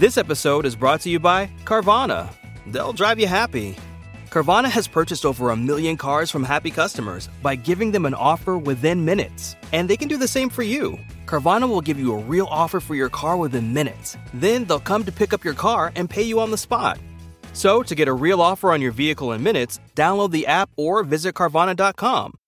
This episode is brought to you by Carvana. They'll drive you happy. Carvana has purchased over a million cars from happy customers by giving them an offer within minutes. And they can do the same for you. Carvana will give you a real offer for your car within minutes. Then they'll come to pick up your car and pay you on the spot. So, to get a real offer on your vehicle in minutes, download the app or visit Carvana.com.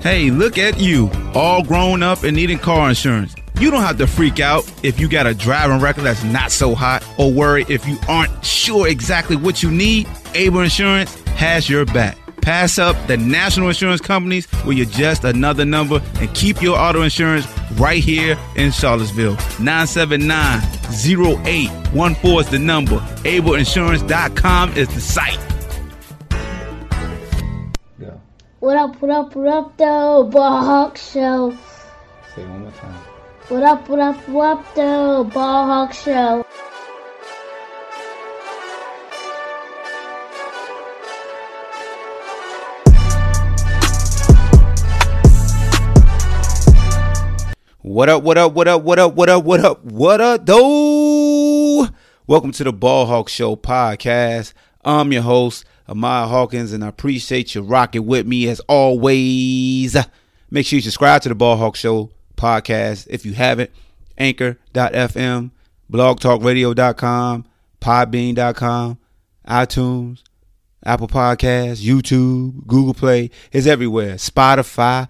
Hey, look at you, all grown up and needing car insurance. You don't have to freak out if you got a driving record that's not so hot or worry if you aren't sure exactly what you need. Able Insurance has your back. Pass up the national insurance companies where you're just another number and keep your auto insurance right here in Charlottesville. 979-0814 is the number. AbleInsurance.com is the site. Go. What up, what up, what up, though? Ball Hawk Show. Say one more time. What up, what up, what up, though? Ball Hawk Show. What up, what up, what up, what up, what up, what up, what up, though? Welcome to the Ball Hawk Show podcast. I'm your host, Ahmad Hawkins, and I appreciate you rocking with me as always. Make sure you subscribe to the Ball Hawk Show podcast if you haven't. Anchor.fm, blogtalkradio.com, podbean.com, iTunes, Apple Podcasts, YouTube, Google Play. It's everywhere. Spotify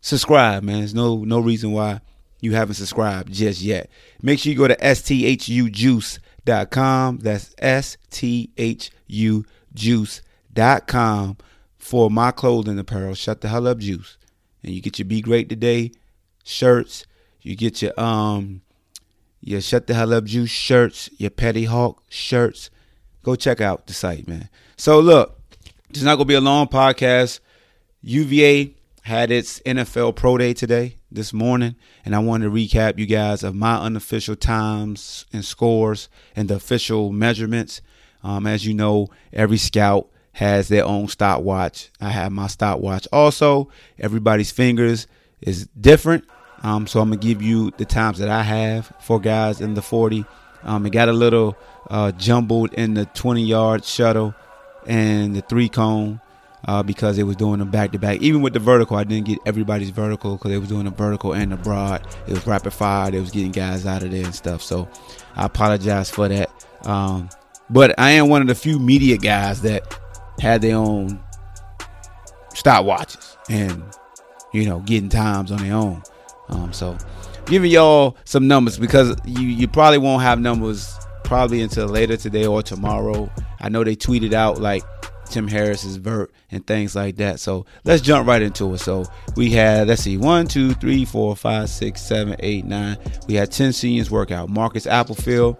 subscribe, man. There's no no reason why you haven't subscribed just yet. Make sure you go to sthujuice.com. That's sthujuice.com for my clothing apparel. Shut the hell up, juice. And you get your Be Great Today shirts. You get your um your Shut the Hell Up Juice shirts, your Petty Hawk shirts. Go check out the site, man. So look, it's not gonna be a long podcast. UVA had its NFL Pro Day today, this morning, and I wanted to recap you guys of my unofficial times and scores and the official measurements. Um, as you know, every scout has their own stopwatch. I have my stopwatch. Also, everybody's fingers is different. Um, so I'm gonna give you the times that I have for guys in the 40. Um, it got a little uh, jumbled in the 20 yard shuttle and the three cone uh, because they was doing them back to back. Even with the vertical, I didn't get everybody's vertical because they was doing the vertical and the broad. It was rapid fire. They was getting guys out of there and stuff. So I apologize for that. Um, but I am one of the few media guys that had their own stopwatches and you know getting times on their own. Um, so giving y'all some numbers because you you probably won't have numbers probably until later today or tomorrow. I know they tweeted out like Tim Harris's vert and things like that. So let's jump right into it. So we had, let's see, one, two, three, four, five, six, seven, eight, nine. We had 10 seniors workout. Marcus Applefield,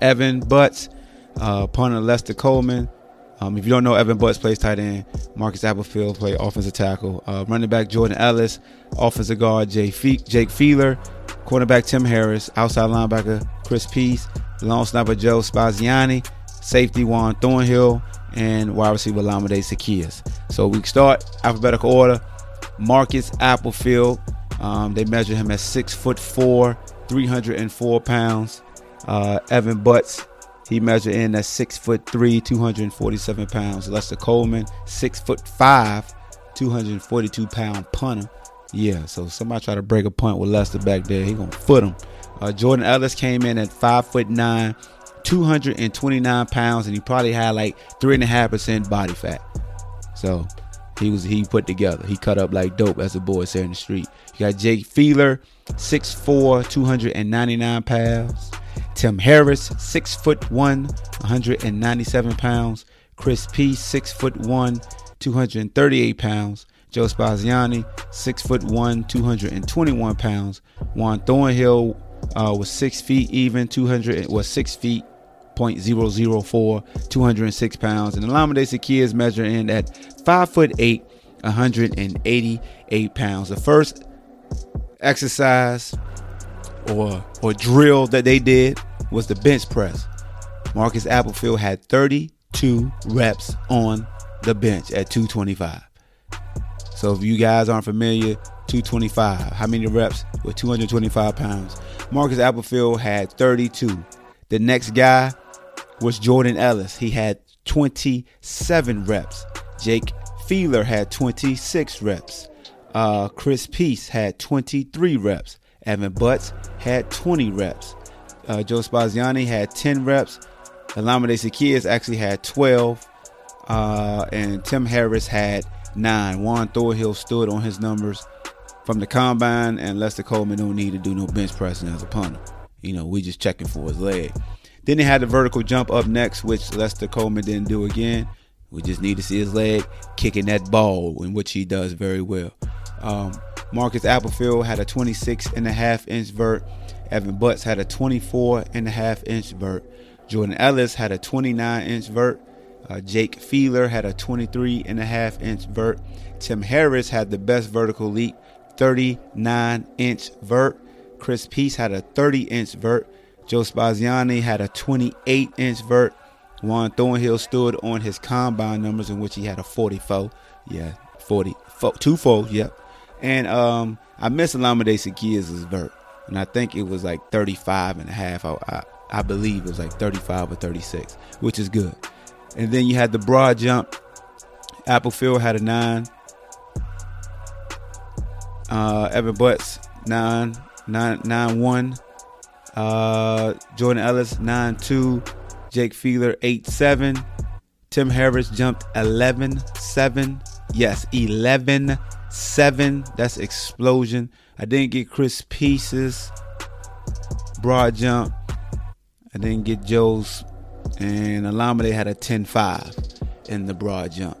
Evan Butts, uh, punter Lester Coleman. Um, if you don't know, Evan Butts plays tight end. Marcus Applefield play offensive tackle. Uh, running back Jordan Ellis, offensive guard Jay Fe- Jake Fieler, cornerback Tim Harris, outside linebacker Chris Peace, long snapper Joe Spaziani, safety Juan Thornhill, and wide receiver Olamide Zaccheaus. So we start alphabetical order. Marcus Applefield, um, they measure him at six foot four, 304 pounds. Uh, Evan Butts, he measured in at six foot three, 247 pounds. Lester Coleman, six foot five, 242 pound punter. Yeah, so somebody try to break a punt with Lester back there. He gonna foot him. Uh, Jordan Ellis came in at five foot nine, 229 pounds, and he probably had like three and a half percent body fat. So he was he put together. He cut up like dope, as the boys say in the street. You got Jake Fieler, 6'4, 299 pounds. Tim Harris, six foot one, 197 pounds. Chris Peace, six foot one, 238 pounds. Joe Spaziani, six foot one, 221 pounds. Juan Thornhill uh, was six feet even, 200 was six feet. 0.004, 206 pounds, and Olamide Zaccheaus measuring in at five foot eight, 188 pounds. The first exercise or or drill that they did was the bench press. Marcus Applefield had 32 reps on the bench at 225. So if you guys aren't familiar, 225. How many reps with 225 pounds? Marcus Applefield had 32. The next guy was Jordan Ellis. He had 27 reps. Jake Fieler had 26 reps. Uh, Chris Peace had 23 reps. Evan Butts had 20 reps. Uh, Joe Spaziani had 10 reps. Olamide Zaccheaus actually had 12. Uh, and Tim Harris had 9. Juan Thornhill stood on his numbers from the combine, and Lester Coleman don't need to do no bench pressing as a punter. You know, we just checking for his leg. Then they had the vertical jump up next, which Lester Coleman didn't do again. We just need to see his leg kicking that ball, in which he does very well. Um, Marcus Applefield had a 26 and a half inch vert. Evan Butts had a 24 and a half inch vert. Jordan Ellis had a 29 inch vert. Uh, Jake Fieler had a 23 and a half inch vert. Tim Harris had the best vertical leap, 39 inch vert. Chris Peace had a 30 inch vert. Joe Spaziani had a 28 inch vert. Juan Thornhill stood on his combine numbers in which he had a 44. Yeah, 40, four, yep. And um, I missed Olamide Zaccheaus' vert. And I think it was like 35 and a half. I, I, I believe it was like 35 or 36, which is good. And then you had the broad jump. Applefield had a nine. Uh, Evan Butts nine, nine, nine one. Uh, Jordan Ellis nine two. Jake Fieler eight seven. Tim Harris jumped 11 7. Yes, 11 7. That's explosion. I didn't get Chris Peace's. Broad jump. I didn't get Joe's. And Olamide had a 10 5 in the broad jump.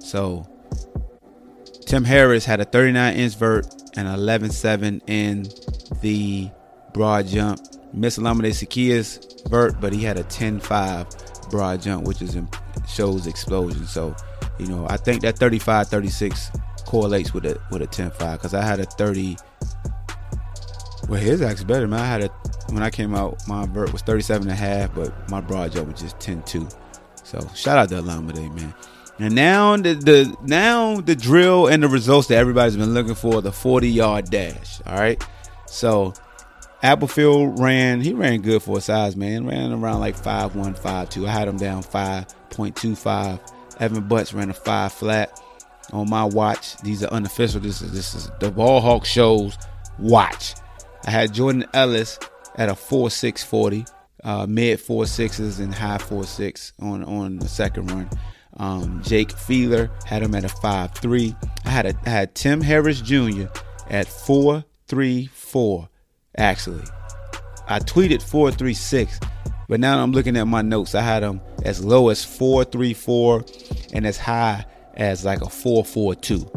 So Tim Harris had a 39 inch vert and 11 7 in the broad jump. Miss Olamide Zaccheaus vert, but he had a 10 5 broad jump, which is shows explosion. So, you know, I think that 35 36 correlates with a with a 10 5 because I had a 30. Well, his actually better, man. I had a when I came out, my vert was 37 and a half, but my broad jump was just 10 2. So, shout out to Olamide, man. And now the, the now the drill and the results that everybody's been looking for, the 40 yard dash. All right. So Applefield ran, he ran good for a size, man. Ran around like 5'1, 5'2. I had him down 5.25. Evan Butts ran a five flat on my watch. These are unofficial. This is this is the Ball Hawk shows watch. I had Jordan Ellis at a 4.640, uh, mid 4.6s and high 4.6 on on the second run. Um, Jake Fieler had him at a 5'3. I had a I had Tim Harris Jr. at 4'3'4 actually. I tweeted 436, but now I'm looking at my notes. I had them as low as 434 and as high as like a 442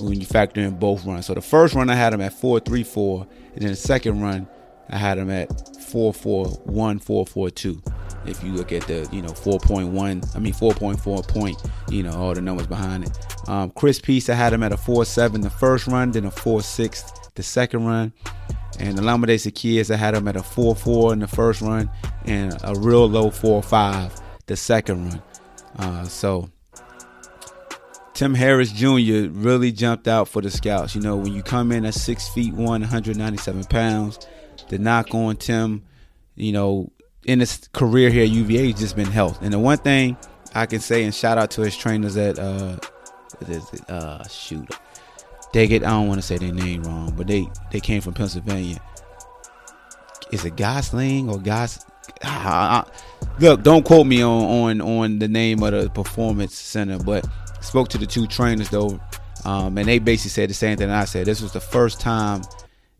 when you factor in both runs. So the first run I had him at 434, and then the second run I had him at 441, 442. If you look at the, you know, 4.1, I mean 4.4 point, you know, all the numbers behind it. Um, Chris Peace, I had him at a 4-7 the first run, then a 4-6 the second run. And Olamide Zaccheaus, I had him at a 4-4 in the first run and a real low 4-5 the second run. Uh, so Tim Harris Jr. really jumped out for the scouts. You know, when you come in at six feet one, 197 pounds, the knock on Tim, you know, in his career here at UVA, has just been health. And the one thing I can say, and shout out to his trainers at, uh? Uh, shoot, they get I don't want to say their name wrong, but they they came from Pennsylvania. Is it Gosling or Gos? look, don't quote me on on on the name of the performance center, but spoke to the two trainers though, um, and they basically said the same thing I said. This was the first time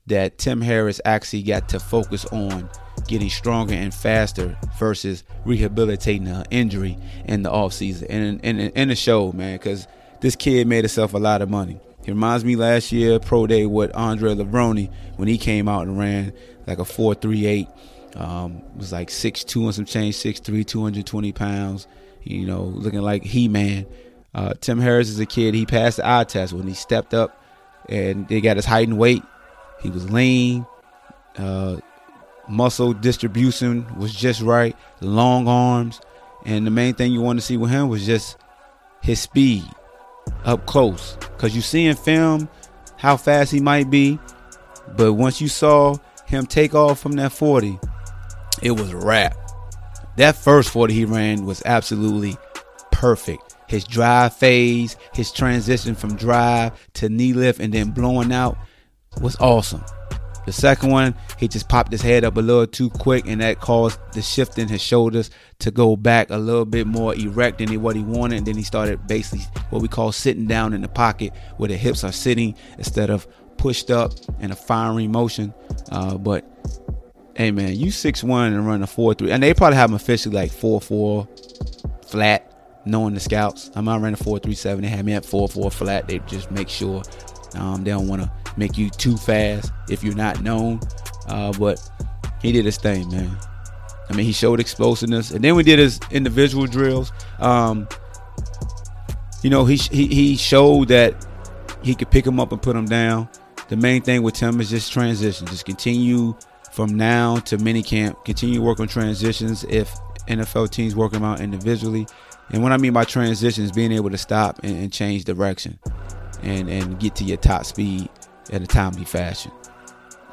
that Tim Harris actually got to focus on getting stronger and faster versus rehabilitating an injury in the offseason and in, in, in the show, man, because this kid made himself a lot of money. He reminds me last year pro day with Andre Levrone when he came out and ran like a 438. Um, was like 6'2 and some change, 6'3, 220 pounds. You know, looking like He Man. Uh, Tim Harris is a kid. He passed the eye test when he stepped up and they got his height and weight. He was lean. Uh, muscle distribution was just right. Long arms. And the main thing you want to see with him was just his speed up close because you see in film how fast he might be, but once you saw him take off from that 40, it was a wrap. That first 40 he ran was absolutely perfect. His drive phase, his transition from drive to knee lift and then blowing out was awesome. The second one, he just popped his head up a little too quick, and that caused the shift in his shoulders to go back a little bit more erect than what he wanted. And then he started basically what we call sitting down in the pocket, where the hips are sitting instead of pushed up in a firing motion. Uh, but hey, man, you six one and run a four three, and they probably have him officially like four four flat. Knowing the scouts, I'm not running four three seven. They had me at four four flat. They just make sure um, they don't want to make you too fast if you're not known. Uh, but he did his thing, man. I mean, he showed explosiveness, and then we did his individual drills. Um, you know, he, he he showed that he could pick him up and put him down. The main thing with him is just transition. Just continue from now to minicamp. Continue work on transitions if NFL teams work them out individually. And what I mean by transition is being able to stop and, and change direction and, and get to your top speed in a timely fashion.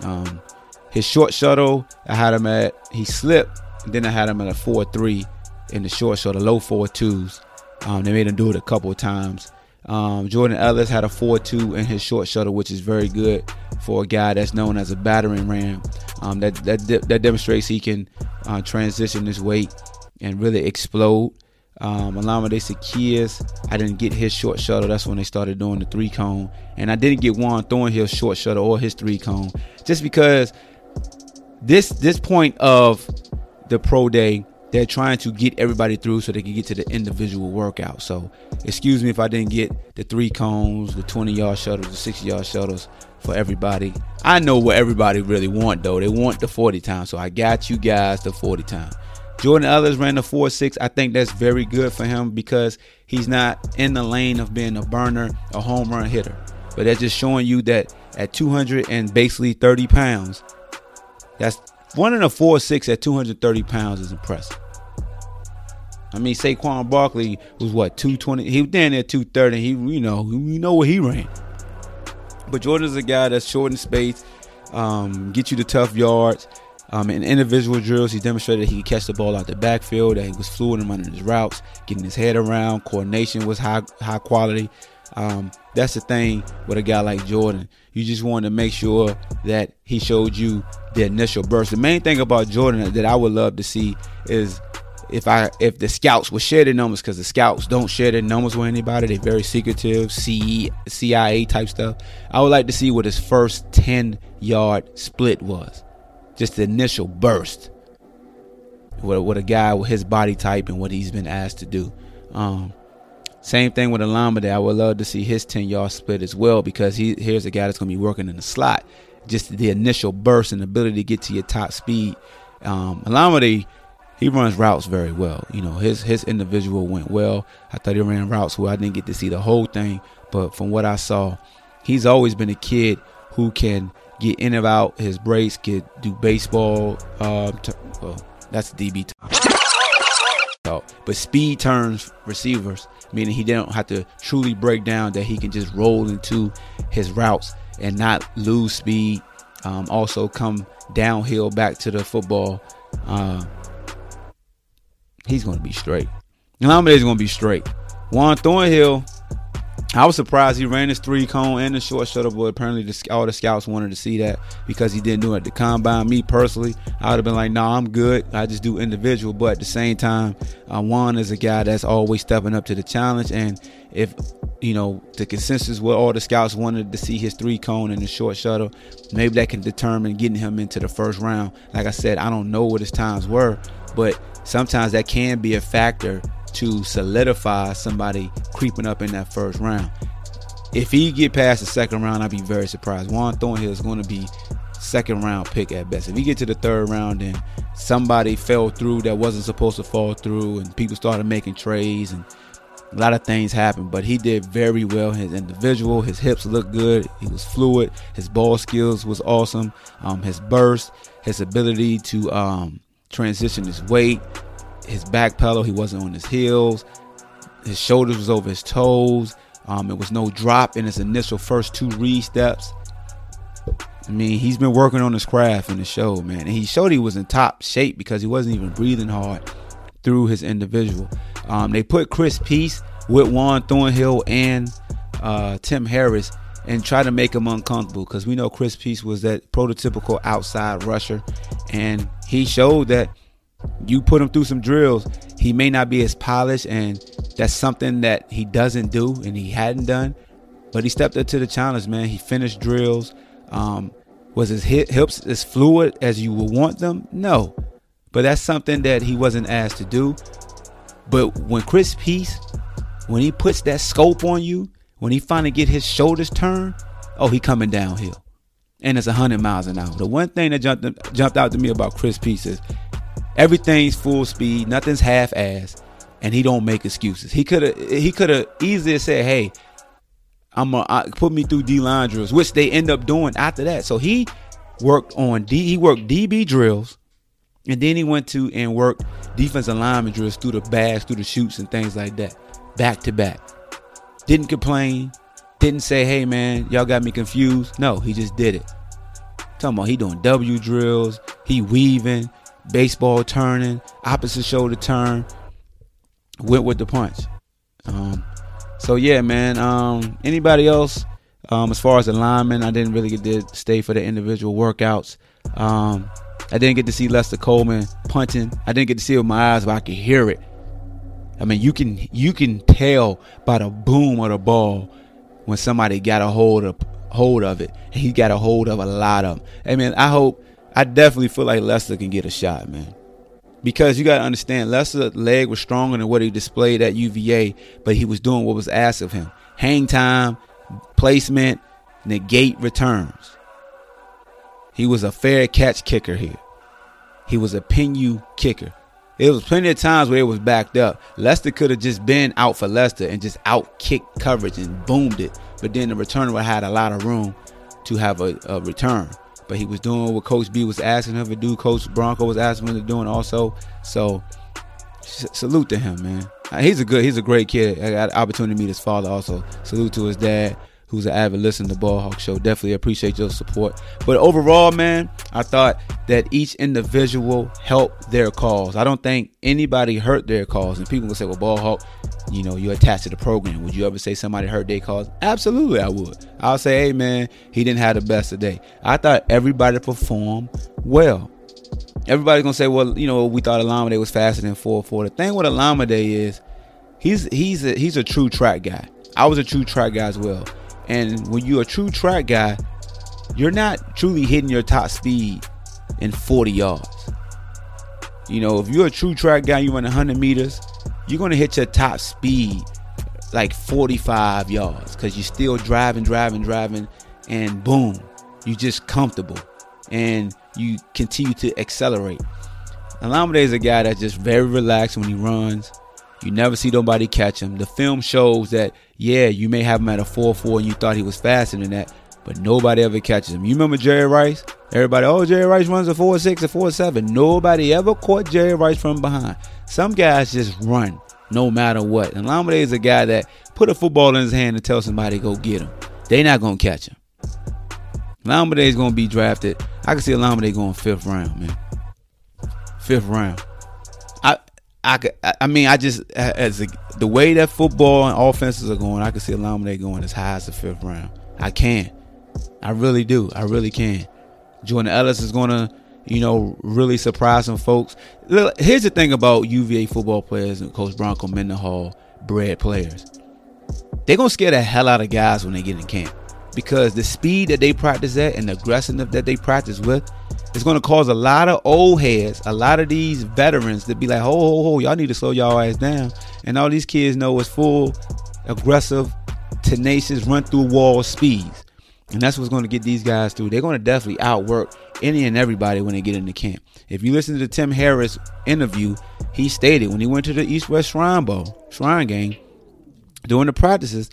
Um, his short shuttle, I had him at, he slipped, then I had him at a 4 3 in the short shuttle, low 4 2s. Um, they made him do it a couple of times. Um, Jordan Ellis had a 4 2 in his short shuttle, which is very good for a guy that's known as a battering ram. Um, that, that, that demonstrates he can uh, transition his weight and really explode. Um, Olamide Zaccheaus, I didn't get his short shuttle. That's when they started doing the three cone. And I didn't get Juan Thornhill's short shuttle or his three cone. Just because this this point of the pro day, they're trying to get everybody through so they can get to the individual workout. So excuse me if I didn't get the three cones, the 20 yard shuttles, the 60 yard shuttles for everybody. I know what everybody really want though. They want the 40 time. So I got you guys the 40 time. Jordan Ellis ran the 4 6. I think that's very good for him because he's not in the lane of being a burner, a home run hitter. But that's just showing you that at 200 and basically 30 pounds, that's running a 4 6 at 230 pounds is impressive. I mean, Saquon Barkley was what 220. He was down there 230. He, you know, we know what he ran. But Jordan's a guy that's short in space, um, get you the tough yards. Um, in individual drills, he demonstrated he could catch the ball out the backfield, that he was fluid in running his routes, getting his head around, coordination was high high quality. Um, that's the thing with a guy like Jordan. You just want to make sure that he showed you the initial burst. The main thing about Jordan that I would love to see is if I if the scouts would share their numbers because the scouts don't share their numbers with anybody. They're very secretive, CE, CIA type stuff. I would like to see what his first 10 yard split was just the initial burst with, with a guy with his body type and what he's been asked to do. Um, same thing with Olamide. I would love to see his 10 yard split as well because he here's a guy that's going to be working in the slot. Just the initial burst and ability to get to your top speed. Um, Olamide, he runs routes very well. You know, his his individual went well. I thought he ran routes where I didn't get to see the whole thing, but from what I saw, he's always been a kid who can get in and out his breaks, get do baseball. Uh, t- well, that's DB. T- but speed turns receivers, meaning he don't have to truly break down. That he can just roll into his routes and not lose speed. Um, also come downhill back to the football. Uh, he's going to be straight. Olamide is going to be straight. Juan Thornhill I was surprised he ran his three cone and the short shuttle, but apparently the, all the scouts wanted to see that because he didn't do it at the combine. Me personally, I would have been like, "No, nah, I'm good. I just do individual." But at the same time, uh, Juan is a guy that's always stepping up to the challenge, and if you know the consensus where all the scouts wanted to see his three cone and the short shuttle, maybe that can determine getting him into the first round. Like I said, I don't know what his times were, but sometimes that can be a factor to solidify somebody creeping up in that first round. If he get past the second round, I'd be very surprised. Juan Thornhill is going to be second round pick at best. If he get to the third round and somebody fell through that wasn't supposed to fall through, and people started making trades and a lot of things happened, but he did very well. His individual, his hips looked good. He was fluid. His ball skills was awesome. Um, his burst, his ability to um, transition his weight, his back pedal, he wasn't on his heels. His shoulders was over his toes. Um, it was no drop in his initial first two read steps. I mean, he's been working on his craft in the show, man. And he showed he was in top shape because he wasn't even breathing hard through his individual. Um, they put Chris Peace with Juan Thornhill and uh, Tim Harris and try to make him uncomfortable because we know Chris Peace was that prototypical outside rusher. And he showed that you put him through some drills, he may not be as polished, and that's something that he doesn't do and he hadn't done. But he stepped up to the challenge, man. He finished drills. Um, was his hips as fluid as you would want them? No. But that's something that he wasn't asked to do. But when Chris Peace, when he puts that scope on you, when he finally get his shoulders turned, oh, he coming downhill. And it's 100 miles an hour. The one thing that jumped, jumped out to me about Chris Peace is everything's full speed, nothing's half-ass, and he don't make excuses. He could have he could have easily said, "Hey, I'm gonna put me through D line drills," which they end up doing after that. So he worked on D. He worked DB drills, and then he went to and worked defensive lineman drills through the bags, through the shoots, and things like that, back to back. Didn't complain. Didn't say, "Hey man, y'all got me confused." No, he just did it. Talking about he doing W drills, he weaving, baseball turning, opposite shoulder turn, went with the punch. Um, so yeah, man. Um, anybody else? Um, as far as the linemen, I didn't really get to stay for the individual workouts. Um, I didn't get to see Lester Coleman punting. I didn't get to see it with my eyes, but I could hear it. I mean, you can you can tell by the boom of the ball when somebody got a hold of hold of it. He got a hold of a lot of them. I I hope I definitely feel like Lester can get a shot, man. Because you got to understand, Lester's leg was stronger than what he displayed at UVA, but he was doing what was asked of him hang time, placement, negate returns. He was a fair catch kicker here. He was a pin you kicker. It was plenty of times where it was backed up. Lester could have just been out for Lester and just out kicked coverage and boomed it. But then the returner had a lot of room to have a, a return but he was doing what Coach B was asking him to do. Coach Bronco was asking him to do, and also, so salute to him, man. Uh, he's a good, he's a great kid. I got opportunity to meet his father. Also, salute to his dad who's an avid listener to Ball Hawk Show. Definitely appreciate your support. But overall, man, I thought that each individual helped their cause. I don't think anybody hurt their cause. And people will say, well, Ball Hawk, you know, you're attached to the program. Would you ever say somebody hurt their cause? Absolutely, I would. I'll say, hey, man, he didn't have the best today. I thought everybody performed well. Everybody's gonna say, well, you know, we thought Day was faster than 4-4. The thing with Day is he's he's a he's a true track guy. I was a true track guy as well. And when you're a true track guy, you're not truly hitting your top speed in 40 yards. You know, if you're a true track guy, you run 100 meters, you're going to hit your top speed like 45 yards because you're still driving, driving, driving, and boom, you're just comfortable and you continue to accelerate. Olamide is a guy that's just very relaxed when he runs. You never see nobody catch him. The film shows that yeah, you may have him at a 4-4 and you thought he was faster than that, but nobody ever catches him. You remember Jerry Rice? Everybody, oh, Jerry Rice runs a 4-6, a 4-7. Nobody ever caught Jerry Rice from behind. Some guys just run no matter what. And Olamide is a guy that put a football in his hand and tell somebody go get him. They not gonna catch him. Olamide is gonna be drafted. I can see Olamide going fifth round, man. Fifth round. I could, I mean, I just as a, the way that football and offenses are going, I can see Olamide going as high as the fifth round. I can, I really do, I really can. Jordan Ellis is going to, you know, really surprise some folks. Here's the thing about UVA football players and Coach Bronco Mendenhall bred players. They're gonna scare the hell out of guys when they get in camp because the speed that they practice at and the aggressiveness that they practice with is going to cause a lot of old heads, a lot of these veterans to be like, ho, ho, ho, y'all need to slow y'all ass down. And all these kids know it's full, aggressive, tenacious, run through wall speeds. And that's what's going to get these guys through. They're going to definitely outwork any and everybody when they get into camp. If you listen to the Tim Harris interview, he stated when he went to the East West Shrine Bowl, Shrine game, during the practices,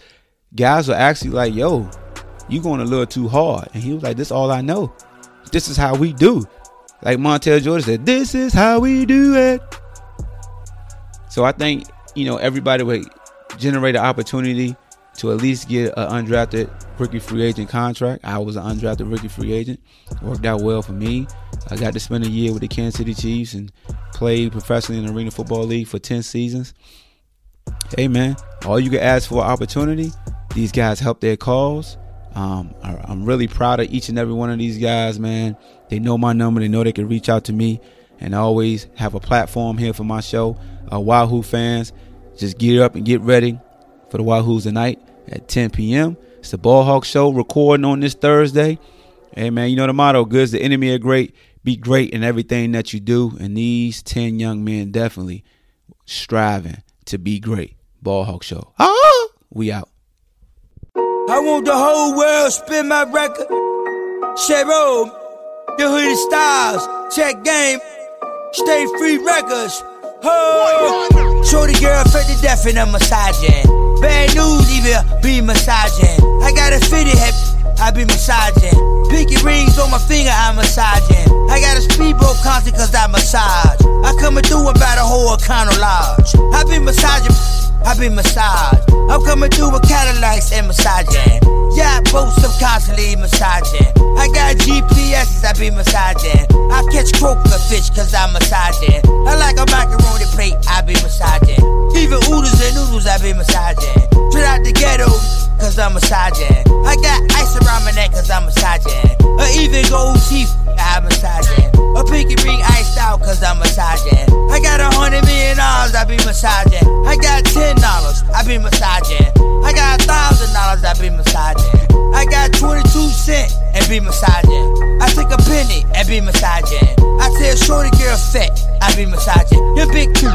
guys were actually like, yo, you going a little too hard. And he was like, this all I know this is how we do. Like Montell Jordan said, this is how we do it. So I think, you know, everybody would generate an opportunity to at least get an undrafted rookie free agent contract. I was an undrafted rookie free agent. Worked out well for me. I got to spend a year with the Kansas City Chiefs and played professionally in the Arena Football League for 10 seasons. Hey, man, all you can ask for opportunity. These guys help their cause. Um, I'm really proud of each and every one of these guys, man. They know my number. They know they can reach out to me and I always have a platform here for my show. Uh, Wahoo fans, just get up and get ready for the Wahoos tonight at 10 p.m. It's the Ball Hawk Show recording on this Thursday. Hey, man, you know the motto good the enemy are great. Be great in everything that you do. And these 10 young men definitely striving to be great. Ball Hawk Show. Ah, we out. I want the whole world spin my record. Cheryl, the hoodie styles, check game, stay free records. Oh, to death in a massaging. Bad news, even be massaging. I got a fitted head, I be massaging. Pinky rings on my finger, I'm massaging. I got a speedboat concert cause I massage. I coming through about a whole Econo Lodge. I be massaging. I be massaged. I'm coming through with Cadillacs and massaging. Yeah, both subconsciously massaging. I got GPSs, I be massaging. I catch croaker fish cause I'm massaging. I like a macaroni plate, I be massaging. Even oodles and noodles, I be massaging. Straight out the ghetto, cause I'm massaging. I got ice around my neck cause I'm massaging. Or even gold teeth, I'm massaging. A pinky ring iced out cause I'm massaging. I got a hundred million dollars, I be massaging. I got ten dollars, I be massaging. I got a thousand dollars, I be massaging. Be massaging. I take a penny and be massaging. I tell shorty girl fat, I be massaging. Your big two,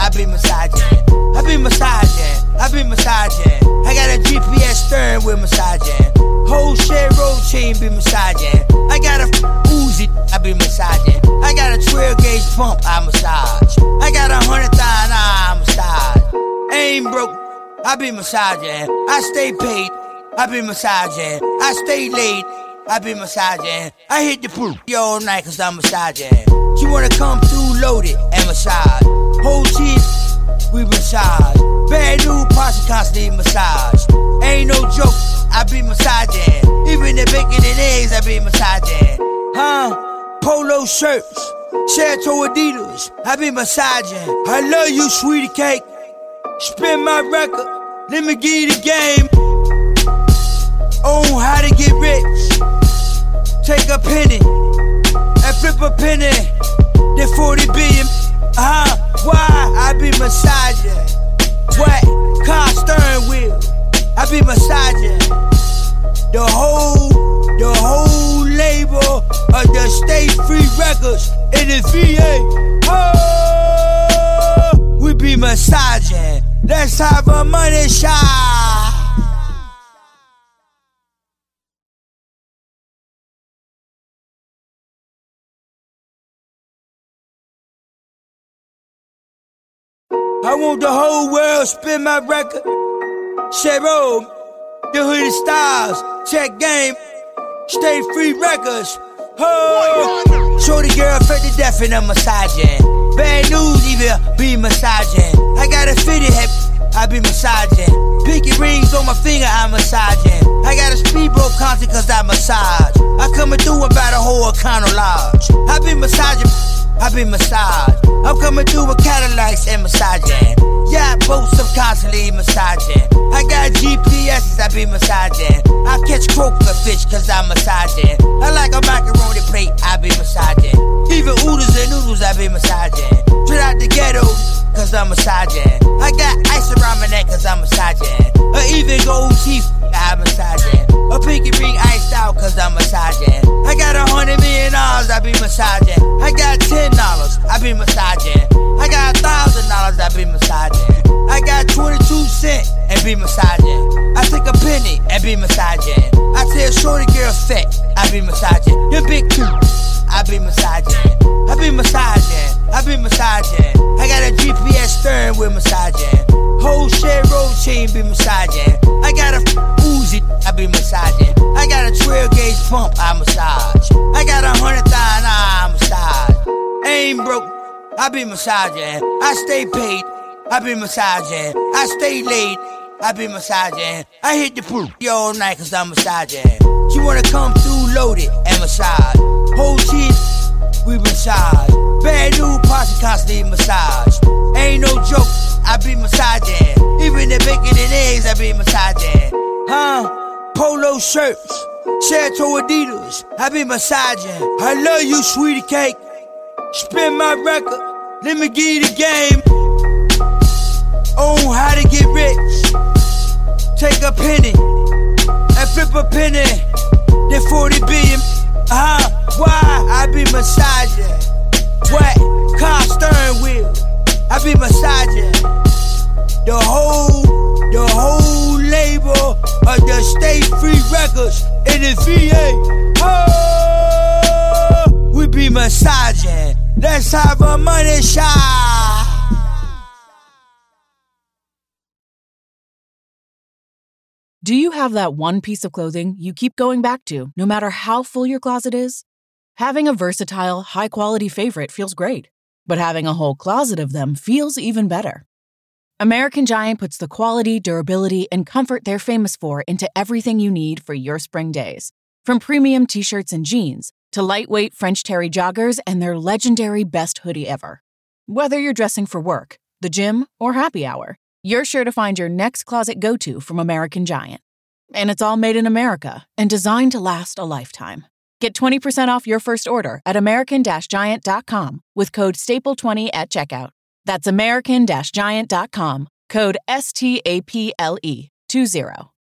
I be massaging. I be massaging, I be massaging. I got a GPS stern with massaging. Whole share road chain be massaging. I got a Uzi, I be massaging. I got a 12 gauge pump, I massage. I got a hundred thousand, I massage. Ain't broke, I be massaging. I stay paid, I be massaging. I stay late, I be massaging. I hit the pool all night cause I'm massaging. She wanna come through loaded and massage. Whole team, we massage. Bad new posse constantly massage. Ain't no joke, I be massaging. Even the bacon and eggs, I be massaging. Huh? Polo shirts, Chateau Adidas, I be massaging. I love you, sweetie cake. Spin my record, let me give you the game. On how to get rich. Take a penny and flip a penny. Then 40 billion. Uh huh. Why? I be massaging. What? Car steering wheel. I be massaging. The whole, the whole label of the State Free Records in the VA. Oh, we be massaging. Let's have a money shot. I want the whole world spin my record. Cheryl, the hoodie styles, check game, stay free records. Shorty girl fed to death in a massaging. Bad news, even be massaging. I got a fitted head, I be massaging. Pinky rings on my finger, I'm massaging. I got a speedboat concert cause I massage. I coming through about a whole Econo Lodge. I be massaging. I be massaged. I'm coming through with Cadillacs and massaging. Yeah, both constantly massaging. I got GPSs, I be massaging. I catch croaker fish cause I'm massaging. I like a macaroni plate, I be massaging. Even oodles and noodles, I be massaging. Straight out the ghetto, cause I'm massaging. I got ice around my neck cause I'm massaging. Or even gold teeth, I'm massaging. Massaging. I stay paid, I be massaging. I stay late, I be massaging. I hit the poop all night cause I'm massaging. She wanna come through loaded and massage. Whole shit, we massage. Bad new posse constantly massage. Ain't no joke, I be massaging. Even the bacon and eggs, I be massaging. Huh? Polo shirts. Santo Adidas, I be massaging. I love you, sweetie cake. Spin my record, let me give you the game. On how to get rich. Take a penny and flip a penny. Then 40 billion. Uh huh. Why? I be massaging. What? Car stern wheel. I be massaging. The whole, the whole label of the State Free Records in the VA. Oh, we be massaging. Let's have a money shot. Do you have that one piece of clothing you keep going back to, no matter how full your closet is? Having a versatile, high quality favorite feels great, but having a whole closet of them feels even better. American Giant puts the quality, durability, and comfort they're famous for into everything you need for your spring days. From premium t shirts and jeans to lightweight French Terry joggers and their legendary best hoodie ever. Whether you're dressing for work, the gym, or happy hour, you're sure to find your next closet go to from American Giant. And it's all made in America and designed to last a lifetime. Get 20% off your first order at American Giant.com with code STAPLE20 at checkout. That's American Giant.com, code S T A P L E 20.